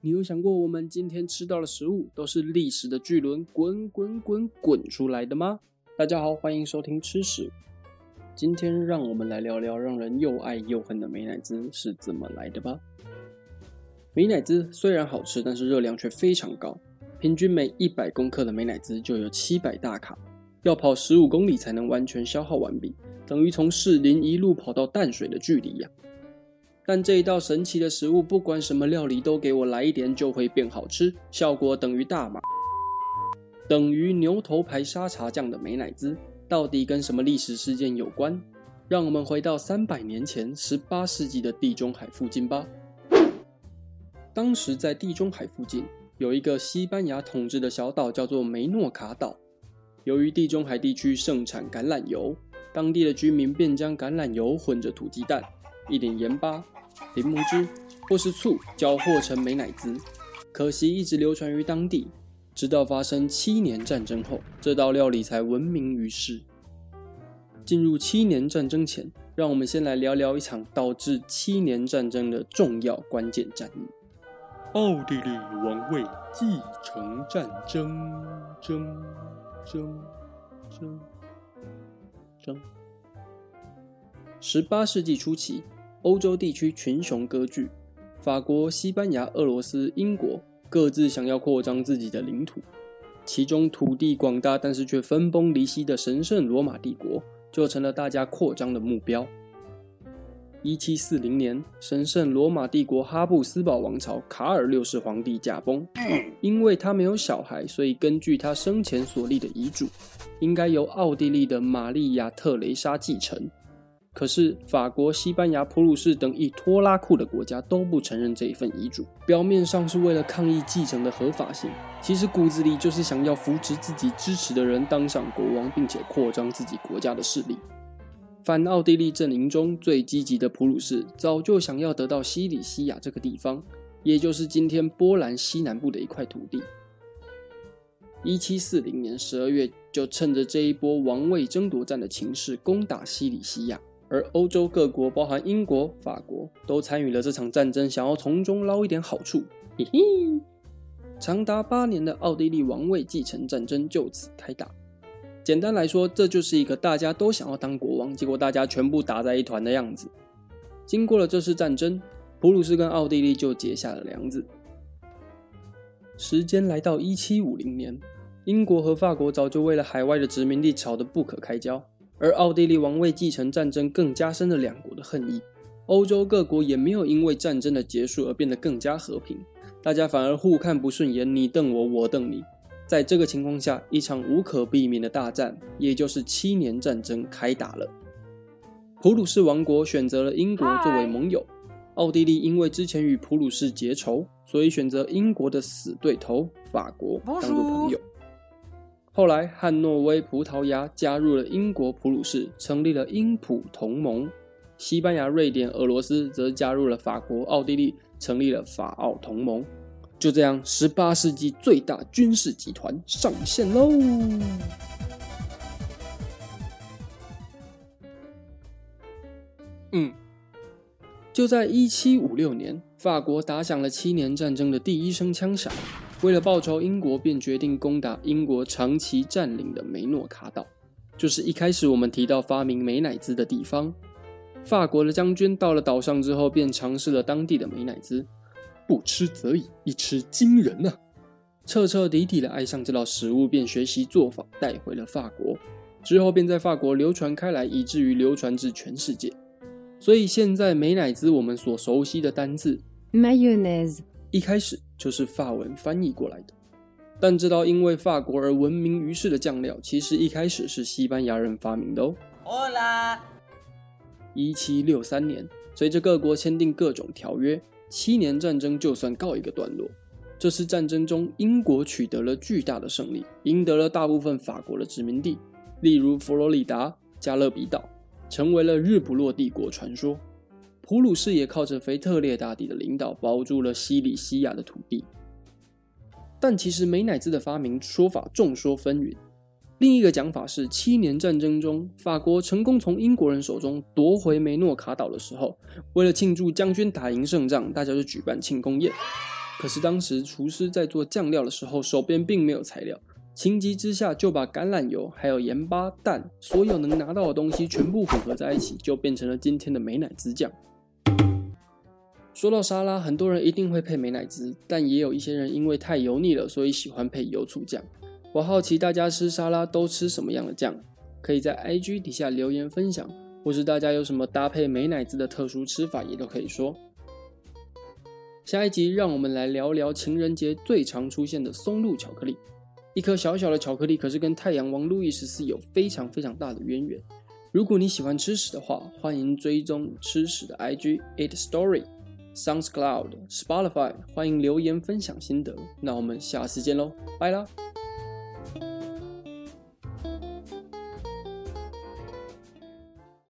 你有想过我们今天吃到的食物都是历史的巨轮滚滚滚滚出来的吗？大家好，欢迎收听吃史。今天让我们来聊聊让人又爱又恨的美乃滋是怎么来的吧。美乃滋虽然好吃，但是热量却非常高，平均每一百公克的美乃滋就有七百大卡，要跑十五公里才能完全消耗完毕，等于从士林一路跑到淡水的距离呀。但这一道神奇的食物，不管什么料理都给我来一点就会变好吃，效果等于大麻，等于牛头牌沙茶酱的美乃滋，到底跟什么历史事件有关？让我们回到三百年前，十八世纪的地中海附近吧。当时在地中海附近有一个西班牙统治的小岛，叫做梅诺卡岛。由于地中海地区盛产橄榄油，当地的居民便将橄榄油混着土鸡蛋、一点盐巴。柠檬汁或是醋搅和成美乃滋，可惜一直流传于当地，直到发生七年战争后，这道料理才闻名于世。进入七年战争前，让我们先来聊聊一场导致七年战争的重要关键战役——奥地利王位继承战争。争争争争！十八世纪初期。欧洲地区群雄割据，法国、西班牙、俄罗斯、英国各自想要扩张自己的领土，其中土地广大但是却分崩离析的神圣罗马帝国就成了大家扩张的目标。一七四零年，神圣罗马帝国哈布斯堡王朝卡尔六世皇帝驾崩，因为他没有小孩，所以根据他生前所立的遗嘱，应该由奥地利的玛丽亚特蕾莎继承。可是，法国、西班牙、普鲁士等一拖拉库的国家都不承认这一份遗嘱。表面上是为了抗议继承的合法性，其实骨子里就是想要扶持自己支持的人当上国王，并且扩张自己国家的势力。反奥地利阵营中最积极的普鲁士，早就想要得到西里西亚这个地方，也就是今天波兰西南部的一块土地。一七四零年十二月，就趁着这一波王位争夺战的情势，攻打西里西亚。而欧洲各国，包含英国、法国，都参与了这场战争，想要从中捞一点好处。嘿嘿，长达八年的奥地利王位继承战争就此开打。简单来说，这就是一个大家都想要当国王，结果大家全部打在一团的样子。经过了这次战争，普鲁士跟奥地利就结下了梁子。时间来到一七五零年，英国和法国早就为了海外的殖民地吵得不可开交。而奥地利王位继承战争更加深了两国的恨意，欧洲各国也没有因为战争的结束而变得更加和平，大家反而互看不顺眼，你瞪我，我瞪你。在这个情况下，一场无可避免的大战，也就是七年战争开打了。普鲁士王国选择了英国作为盟友，奥地利因为之前与普鲁士结仇，所以选择英国的死对头法国当做朋友。后来，汉诺威、葡萄牙加入了英国普鲁士，成立了英普同盟；西班牙、瑞典、俄罗斯则加入了法国、奥地利，成立了法奥同盟。就这样，十八世纪最大军事集团上线喽！嗯，就在一七五六年，法国打响了七年战争的第一声枪响。为了报仇，英国便决定攻打英国长期占领的梅诺卡岛，就是一开始我们提到发明美乃滋的地方。法国的将军到了岛上之后，便尝试了当地的美乃滋，不吃则已，一吃惊人、啊！彻彻底底的爱上这道食物，便学习做法带回了法国，之后便在法国流传开来，以至于流传至全世界。所以现在美乃滋我们所熟悉的单字 mayonnaise。一开始就是法文翻译过来的，但这道因为法国而闻名于世的酱料，其实一开始是西班牙人发明的哦。Hola！一七六三年，随着各国签订各种条约，七年战争就算告一个段落。这次战争中，英国取得了巨大的胜利，赢得了大部分法国的殖民地，例如佛罗里达、加勒比岛，成为了日不落帝国传说。普鲁士也靠着腓特烈大帝的领导，保住了西里西亚的土地。但其实美乃滋的发明说法众说纷纭。另一个讲法是，七年战争中，法国成功从英国人手中夺回梅诺卡岛的时候，为了庆祝将军打赢胜仗，大家就举办庆功宴。可是当时厨师在做酱料的时候，手边并没有材料，情急之下就把橄榄油、还有盐巴、蛋，所有能拿到的东西全部混合在一起，就变成了今天的美乃滋酱。说到沙拉，很多人一定会配美乃滋，但也有一些人因为太油腻了，所以喜欢配油醋酱。我好奇大家吃沙拉都吃什么样的酱？可以在 IG 底下留言分享，或是大家有什么搭配美乃滋的特殊吃法，也都可以说。下一集让我们来聊聊情人节最常出现的松露巧克力。一颗小小的巧克力，可是跟太阳王路易十四有非常非常大的渊源。如果你喜欢吃屎的话，欢迎追踪吃屎的 IG Eat Story、SoundsCloud、Spotify，欢迎留言分享心得。那我们下次见喽，拜啦！